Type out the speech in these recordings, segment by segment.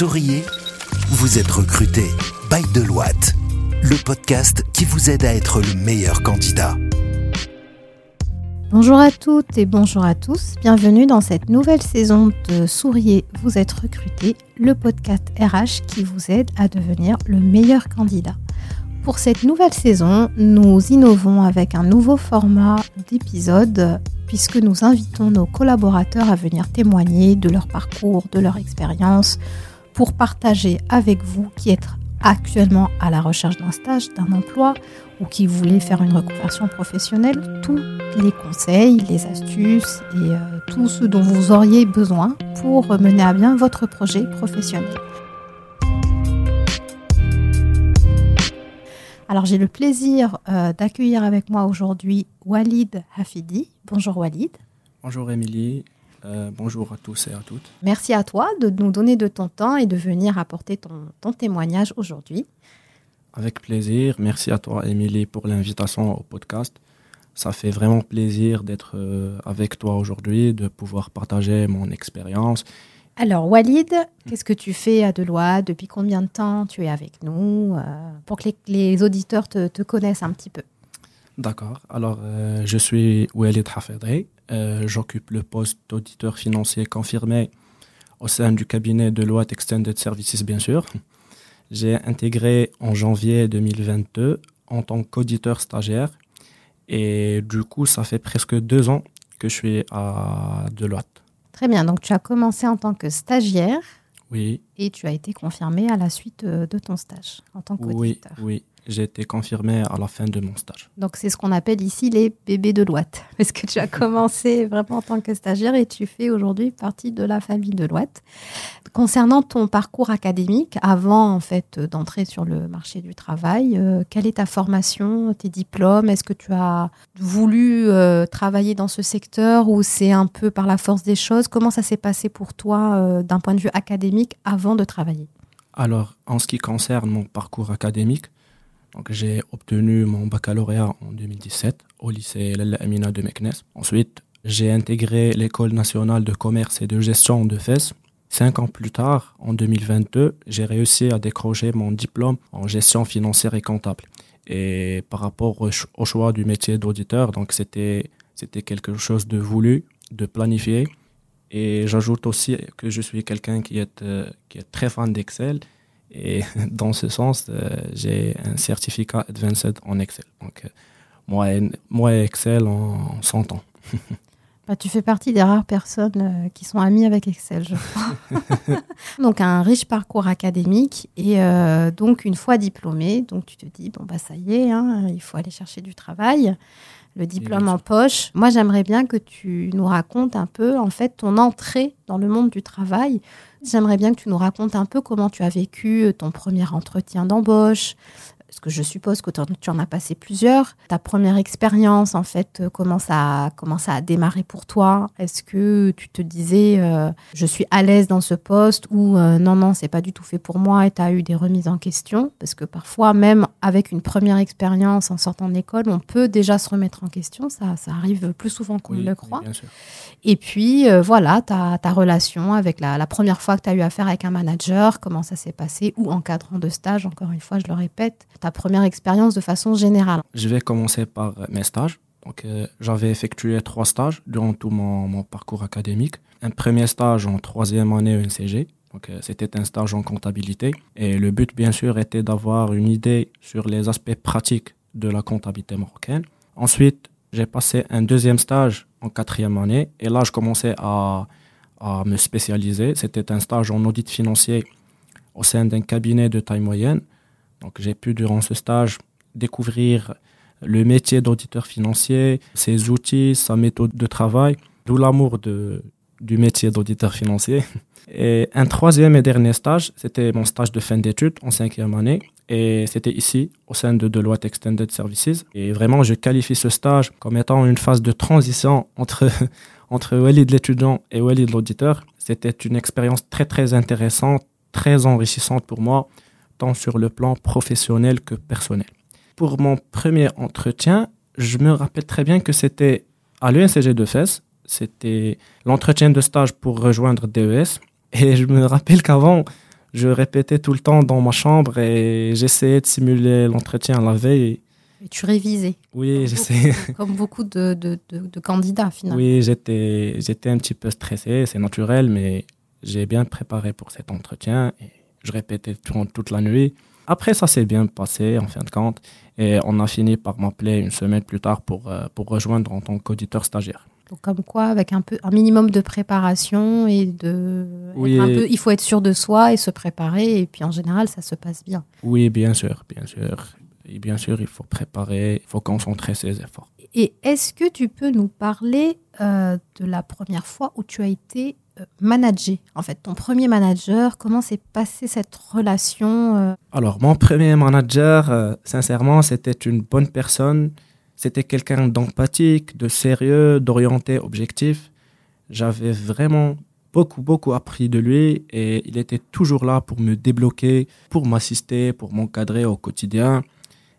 Souriez, vous êtes recruté by Deloitte, le podcast qui vous aide à être le meilleur candidat. Bonjour à toutes et bonjour à tous, bienvenue dans cette nouvelle saison de Souriez, vous êtes recruté, le podcast RH qui vous aide à devenir le meilleur candidat. Pour cette nouvelle saison, nous innovons avec un nouveau format d'épisode puisque nous invitons nos collaborateurs à venir témoigner de leur parcours, de leur expérience, pour partager avec vous qui êtes actuellement à la recherche d'un stage, d'un emploi ou qui voulez faire une reconversion professionnelle, tous les conseils, les astuces et euh, tout ce dont vous auriez besoin pour mener à bien votre projet professionnel. Alors j'ai le plaisir euh, d'accueillir avec moi aujourd'hui Walid Hafidi. Bonjour Walid. Bonjour Émilie. Euh, bonjour à tous et à toutes. Merci à toi de nous donner de ton temps et de venir apporter ton, témoignage aujourd'hui. Avec plaisir. Merci à toi Émilie pour l'invitation au podcast. Ça fait vraiment plaisir d'être euh, avec toi aujourd'hui, de pouvoir partager mon expérience alors, Walid, qu'est-ce que tu fais à Deloitte? Depuis combien de temps tu es avec nous? Euh, Pour que les, auditeurs te, connaissent un petit peu. D'accord. Alors, euh, je suis Walid Hafedri. Euh, j'occupe le poste d'auditeur financier confirmé au sein du cabinet Deloitte Extended Services, bien sûr. J'ai intégré en janvier 2022 en tant qu'auditeur stagiaire. Et du coup, ça fait presque deux ans que je suis à Deloitte. Très bien. Donc, tu as commencé en tant que stagiaire. Oui. Et tu as été confirmé à la suite euh, de ton stage en tant qu'auditeur. Oui, oui. J'ai été confirmé à la fin de mon stage. Donc, c'est ce qu'on appelle ici les bébés de Loite. Parce que tu as commencé vraiment en tant que stagiaire et tu fais aujourd'hui partie de la famille de Loite. Concernant ton parcours académique, avant en fait d'entrer sur le marché du travail, euh, quelle est ta formation, tes diplômes? Est-ce que tu as voulu euh, travailler dans ce secteur ou c'est un peu par la force des choses? Comment ça s'est passé pour toi euh, d'un point de vue académique avant de travailler? Alors, en ce qui concerne mon parcours académique, j'ai obtenu mon baccalauréat en 2017 au lycée Lalla Amina de Meknes. Ensuite, j'ai intégré l'école nationale de commerce et de gestion de Fès Cinq ans plus tard, en 2022, j'ai réussi à décrocher mon diplôme en gestion financière et comptable. Et par rapport au, choix du métier d'auditeur, donc c'était c'était quelque chose de voulu, de planifié. Et j'ajoute aussi que je suis quelqu'un qui est euh, qui est très fan d'Excel. Et dans ce sens, euh, j'ai un certificat Advanced en Excel. Donc, euh, moi, moi Excel en 100 ans. Bah, tu fais partie des rares personnes euh, qui sont amies avec Excel, je crois. donc un riche parcours académique et euh, donc une fois diplômé, donc tu te dis bon bah ça y est, hein, il faut aller chercher du travail, le diplôme en poche. Moi j'aimerais bien que tu nous racontes un peu en fait ton entrée dans le monde du travail. J'aimerais bien que tu nous racontes un peu comment tu as vécu ton premier entretien d'embauche, parce que je suppose que tu en as passé plusieurs. Ta première expérience, en fait, euh, comment ça, comment ça a démarré pour toi? Est-ce que tu te disais, euh, je suis à l'aise dans ce poste ou euh, non, non, c'est pas du tout fait pour moi et tu as eu des remises en question? Parce que parfois, même avec une première expérience en sortant d'école, on peut déjà se remettre en question. Ça, ça arrive plus souvent qu'on ne le croit. et puis, voilà, ta, ta relation avec la, la première fois que tu as eu affaire avec un manager, comment ça s'est passé ou encadrant de stage, encore une fois, je le répète ta première expérience de façon générale Je vais commencer par mes stages. Donc, euh, j'avais effectué trois stages durant tout mon, parcours académique. Un premier stage en troisième année ENCG. Donc, euh, c'était un stage en comptabilité. Et le but, bien sûr, était d'avoir une idée sur les aspects pratiques de la comptabilité marocaine. Ensuite, j'ai passé un deuxième stage en quatrième année. Et là, je commençais à me spécialiser. C'était un stage en audit financier au sein d'un cabinet de taille moyenne. Donc j'ai pu durant ce stage découvrir le métier d'auditeur financier, ses outils, sa méthode de travail, d'où l'amour de, du métier d'auditeur financier. Et un troisième et dernier stage, c'était mon stage de fin d'études en cinquième année. Et c'était ici, au sein de Deloitte Extended Services. Et vraiment, je qualifie ce stage comme étant une phase de transition entre, entre Walid l'étudiant et Walid l'auditeur. C'était une expérience très, très intéressante, très enrichissante pour moi tant sur le plan professionnel que personnel. Pour mon premier entretien, je me rappelle très bien que c'était à l'UNCG de Fès. C'était l'entretien de stage pour rejoindre DES. Et je me rappelle qu'avant, Je répétais tout le temps dans ma chambre et j'essayais de simuler l'entretien la veille. Et tu révisais. Oui, j'essayais. Comme beaucoup de, de, de, candidats, finalement. Oui, j'étais, j'étais un petit peu stressé, c'est naturel, mais j'ai bien préparé pour cet entretien et je répétais durant toute la nuit. Après, ça s'est bien passé, en fin de compte, et on a fini par m'appeler une semaine plus tard pour, euh, pour rejoindre en tant qu'auditeur stagiaire. Donc, comme quoi, avec un, peu, un minimum de préparation et de. Oui, un peu, il faut être sûr de soi et se préparer, et puis en général, ça se passe bien. Oui, bien sûr, bien sûr. Et bien sûr, il faut préparer, il faut concentrer ses efforts. Et est-ce que tu peux nous parler euh, de la première fois où tu as été manager, en fait, ton premier manager, comment s'est passée cette relation euh? Alors, mon premier manager, euh, sincèrement, c'était une bonne personne. C'était quelqu'un d'empathique, de sérieux, d'orienté, objectif. J'avais vraiment beaucoup, beaucoup appris de lui et il était toujours là pour me débloquer, pour m'assister, pour m'encadrer au quotidien.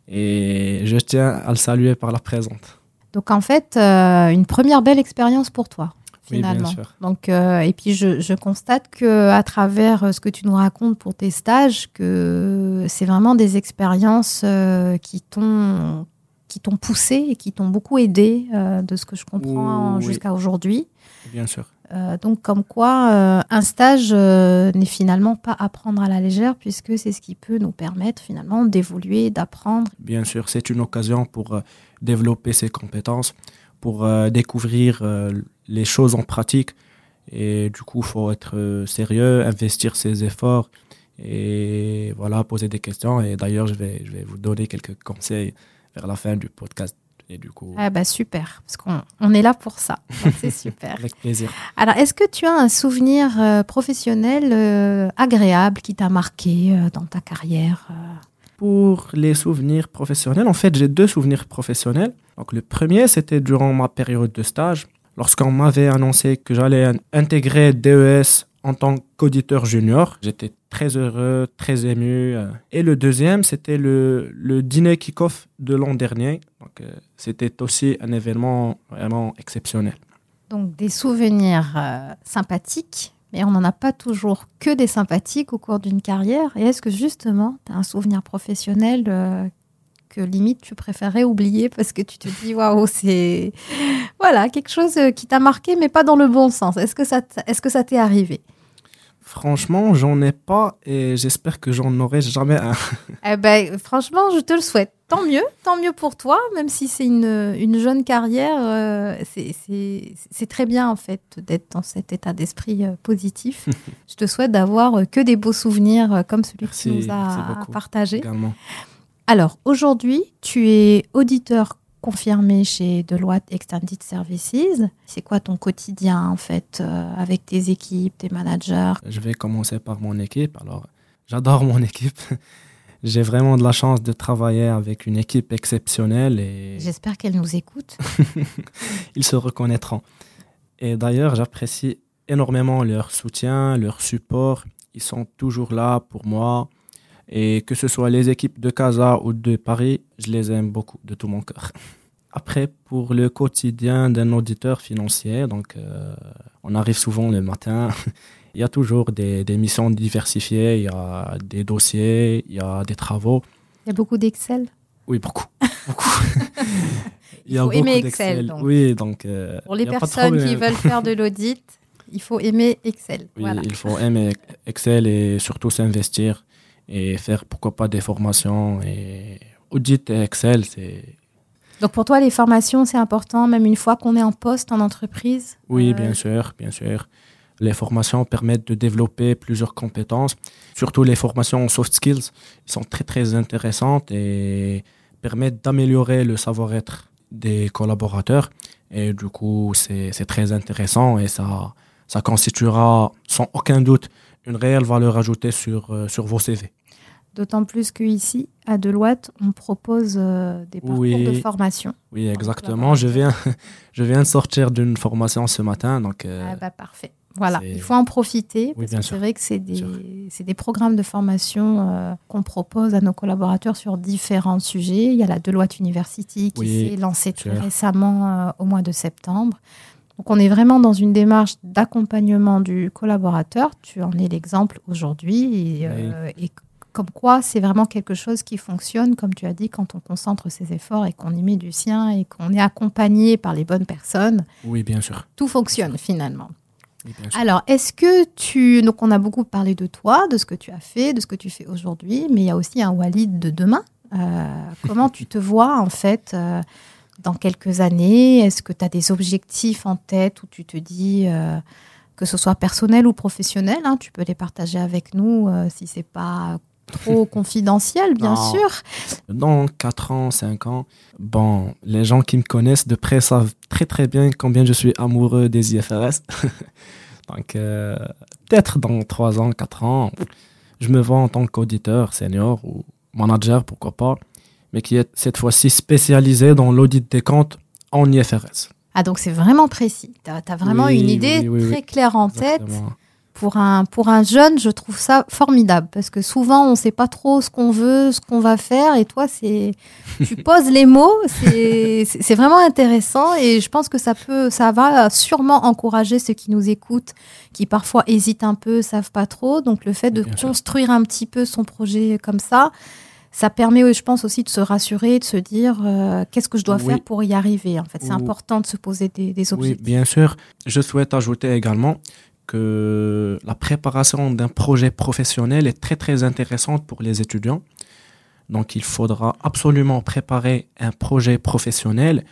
Et je tiens à le saluer par la présente. Donc, en fait, une première belle expérience pour toi finalement. Oui, bien sûr. Donc, euh, et puis je, je constate que à travers euh, ce que tu nous racontes pour tes stages, que c'est vraiment des expériences euh, qui t'ont qui t'ont poussé et qui t'ont beaucoup aidé, de ce que je comprends jusqu'à aujourd'hui. Bien sûr. donc, comme quoi, un stage n'est finalement pas à prendre à la légère, puisque c'est ce qui peut nous permettre finalement d'évoluer, d'apprendre. Bien sûr, c'est une occasion pour développer ses compétences, pour découvrir les choses en pratique. Et du coup, il faut être euh, sérieux, investir ses efforts et voilà, poser des questions. Et d'ailleurs, je vais, je vais vous donner quelques conseils vers la fin du podcast. Et du coup... Ah bah super, parce qu'on on est là pour ça. C'est super. Avec plaisir. Alors, est-ce que tu as un souvenir euh, professionnel euh, agréable qui t'a marqué dans ta carrière Pour les souvenirs professionnels, en fait, j'ai deux souvenirs professionnels. Donc, le premier, c'était durant ma période de stage lorsqu'on m'avait annoncé que j'allais intégrer DES en tant qu'auditeur junior. J'étais très heureux, très ému. Euh. Et le deuxième, c'était le, le dîner kick-off de l'an dernier. Donc, euh, c'était aussi un événement vraiment exceptionnel. Donc, des souvenirs euh, sympathiques, mais on n'en a pas toujours que des sympathiques au cours d'une carrière. Et est-ce que justement, tu as un souvenir professionnel que limite tu préférais oublier parce que tu te dis waouh c'est voilà quelque chose euh, qui t'a marqué mais pas dans le bon sens. Est-ce que ça est-ce que ça t'est arrivé? Franchement, j'en ai pas et j'espère que j'en aurai jamais un. eh ben, franchement, je te le souhaite. Tant mieux, tant mieux pour toi, même si c'est une, une, jeune carrière, euh, c'est très bien en fait d'être dans cet état d'esprit euh, positif. je te souhaite d'avoir que des beaux souvenirs comme celui que tu nous as partagé. Alors, aujourd'hui, tu es auditeur confirmé chez Deloitte Extended Services. C'est quoi ton quotidien, en fait, euh, avec tes équipes, tes managers? Je vais commencer par mon équipe. Alors, j'adore mon équipe. J'ai vraiment de la chance de travailler avec une équipe exceptionnelle et... J'espère qu'elle nous écoute. Ils se reconnaîtront. Et d'ailleurs, j'apprécie énormément leur soutien, leur support. Ils sont toujours là pour moi. Et que ce soit les équipes de Casa ou de Paris, je les aime beaucoup de tout mon cœur. Après, pour le quotidien d'un auditeur financier, donc euh, on arrive souvent le matin. il y a toujours des, des, missions diversifiées, il y a des dossiers, il y a des travaux. Il y a beaucoup d'Excel Oui, beaucoup. beaucoup. il, y a faut aimer Excel. Donc. Oui, donc. Euh, pour les personnes qui veulent faire de l'audit, il faut aimer Excel. Oui, il faut aimer Excel et surtout s'investir et faire pourquoi pas des formations et audit et Excel, c'est donc pour toi, les formations, c'est important, même une fois qu'on est en poste en entreprise? Oui, euh, bien sûr, bien sûr. Les formations permettent de développer plusieurs compétences, surtout les formations soft skills. Sont très très intéressantes et permettent d'améliorer le savoir-être des collaborateurs. Et du coup, c'est très intéressant et ça, ça constituera sans aucun doute une réelle valeur ajoutée sur, euh, sur vos CV. D'autant plus qu'ici, à Deloitte, on propose euh, des parcours de formation. Oui, exactement. Je viens, je viens de sortir d'une formation ce matin. Donc, euh, ah bah parfait. Voilà, il faut en profiter. c'est vrai que c'est des, des, programmes de formation euh, qu'on propose à nos collaborateurs sur différents sujets. Il y a la Deloitte University qui s'est lancée très récemment au mois de septembre. Donc on est vraiment dans une démarche d'accompagnement du collaborateur. Tu en es l'exemple aujourd'hui et, euh, et comme quoi c'est vraiment quelque chose qui fonctionne, comme tu as dit, quand on concentre ses efforts et qu'on y met du sien et qu'on est accompagné par les bonnes personnes. Oui, bien sûr. Tout fonctionne finalement. Alors, est-ce que tu... Donc, on a beaucoup parlé de toi, de ce que tu as fait, de ce que tu fais aujourd'hui, mais il y a aussi un Walid de demain. Euh, comment tu te vois, en fait, euh, dans quelques années? Est-ce que tu as des objectifs en tête où tu te dis, euh, que ce soit personnel ou professionnel, hein, tu peux les partager avec nous si c'est pas trop confidentiel, bien Non. sûr. Dans 4 ans, 5 ans, bon, les gens qui me connaissent de près savent très très bien combien je suis amoureux des IFRS. Donc, euh, peut-être dans 3 ans, 4 ans, je me vois en tant qu'auditeur senior ou manager, pourquoi pas, mais qui est cette fois-ci spécialisé dans l'audit des comptes en IFRS. Ah, donc c'est vraiment précis. Tu as, vraiment Oui, une idée oui, oui, très claire en tête. Pour un, pour un jeune, je trouve ça formidable parce que souvent on ne sait pas trop ce qu'on veut, ce qu'on va faire et toi c'est tu poses les mots, c'est vraiment intéressant et je pense que ça peut ça va sûrement encourager ceux qui nous écoutent qui parfois hésitent un peu, savent pas trop. Donc le fait de Bien construire un petit peu son projet comme ça, ça permet je pense aussi de se rassurer, de se dire euh, qu'est-ce que je dois Oui. faire pour y arriver en fait. C'est important de se poser des, des Oui, objectifs. bien sûr. Je souhaite ajouter également la préparation d'un projet professionnel est très très intéressante pour les étudiants. Donc il faudra absolument préparer un projet professionnel,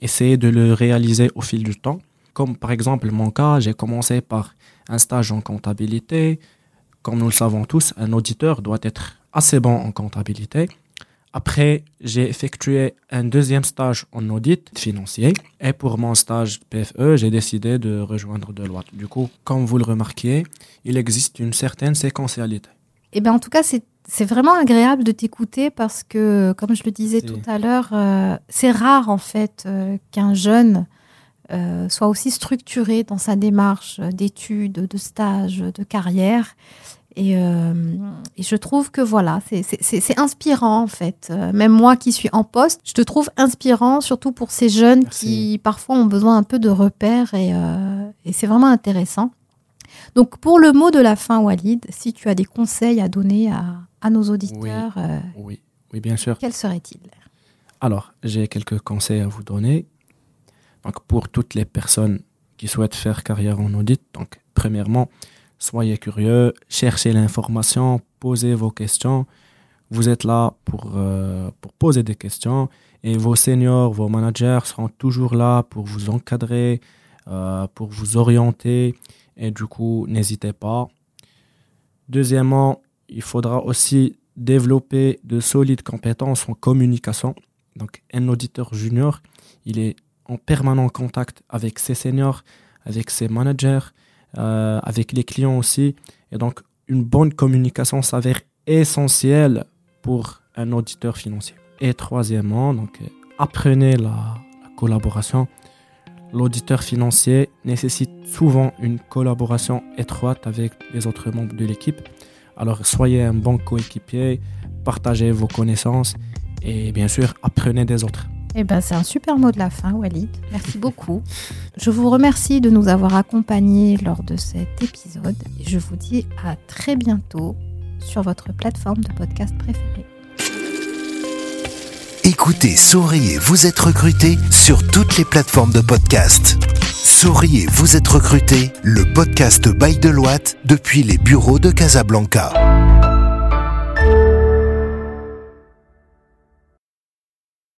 essayer de le réaliser au fil du temps. Comme par exemple mon cas, j'ai commencé par un stage en comptabilité. Comme nous le savons tous, un auditeur doit être assez bon en comptabilité. Après, j'ai effectué un deuxième stage en audit financier. Et pour mon stage PFE, j'ai décidé de rejoindre Deloitte. Du coup, comme vous le remarquiez, il existe une certaine séquentialité. Eh ben, en tout cas, c'est c'est vraiment agréable de t'écouter parce que, comme je le disais tout à l'heure, euh, c'est rare en fait euh, qu'un jeune euh, soit aussi structuré dans sa démarche d'études, de stage, de carrière. Et, euh, et je trouve que voilà, c'est- inspirant en fait. Euh, même moi qui suis en poste, je te trouve inspirant, surtout pour ces jeunes Merci. qui parfois ont besoin un peu de repères et, euh, et c'est vraiment intéressant. Donc pour le mot de la fin, Walid, si tu as des conseils à donner à, à nos auditeurs, euh, Oui, oui, bien sûr. quels seraient-ils? Alors, j'ai quelques conseils à vous donner. Donc, pour toutes les personnes qui souhaitent faire carrière en audit, donc, premièrement, soyez curieux, cherchez l'information, posez vos questions. Vous êtes là pour, euh, pour poser des questions et vos seniors, vos managers seront toujours là pour vous encadrer, euh, pour vous orienter et du coup, n'hésitez pas. Deuxièmement, il faudra aussi développer de solides compétences en communication. Donc, un auditeur junior, il est en permanent contact avec ses seniors, avec ses managers, euh, avec les clients aussi. Et donc, une bonne communication s'avère essentielle pour un auditeur financier. Et troisièmement, donc, euh, apprenez la, la collaboration. L'auditeur financier nécessite souvent une collaboration étroite avec les autres membres de l'équipe. Alors, soyez un bon coéquipier, partagez vos connaissances et bien sûr, apprenez des autres. Eh ben, c'est un super mot de la fin, Walid. Merci beaucoup. Je vous remercie de nous avoir accompagnés lors de cet épisode et je vous dis à très bientôt sur votre plateforme de podcast préférée. Écoutez Souriez, vous êtes recruté sur toutes les plateformes de podcast. Souriez, vous êtes recruté, le podcast by Deloitte depuis les bureaux de Casablanca.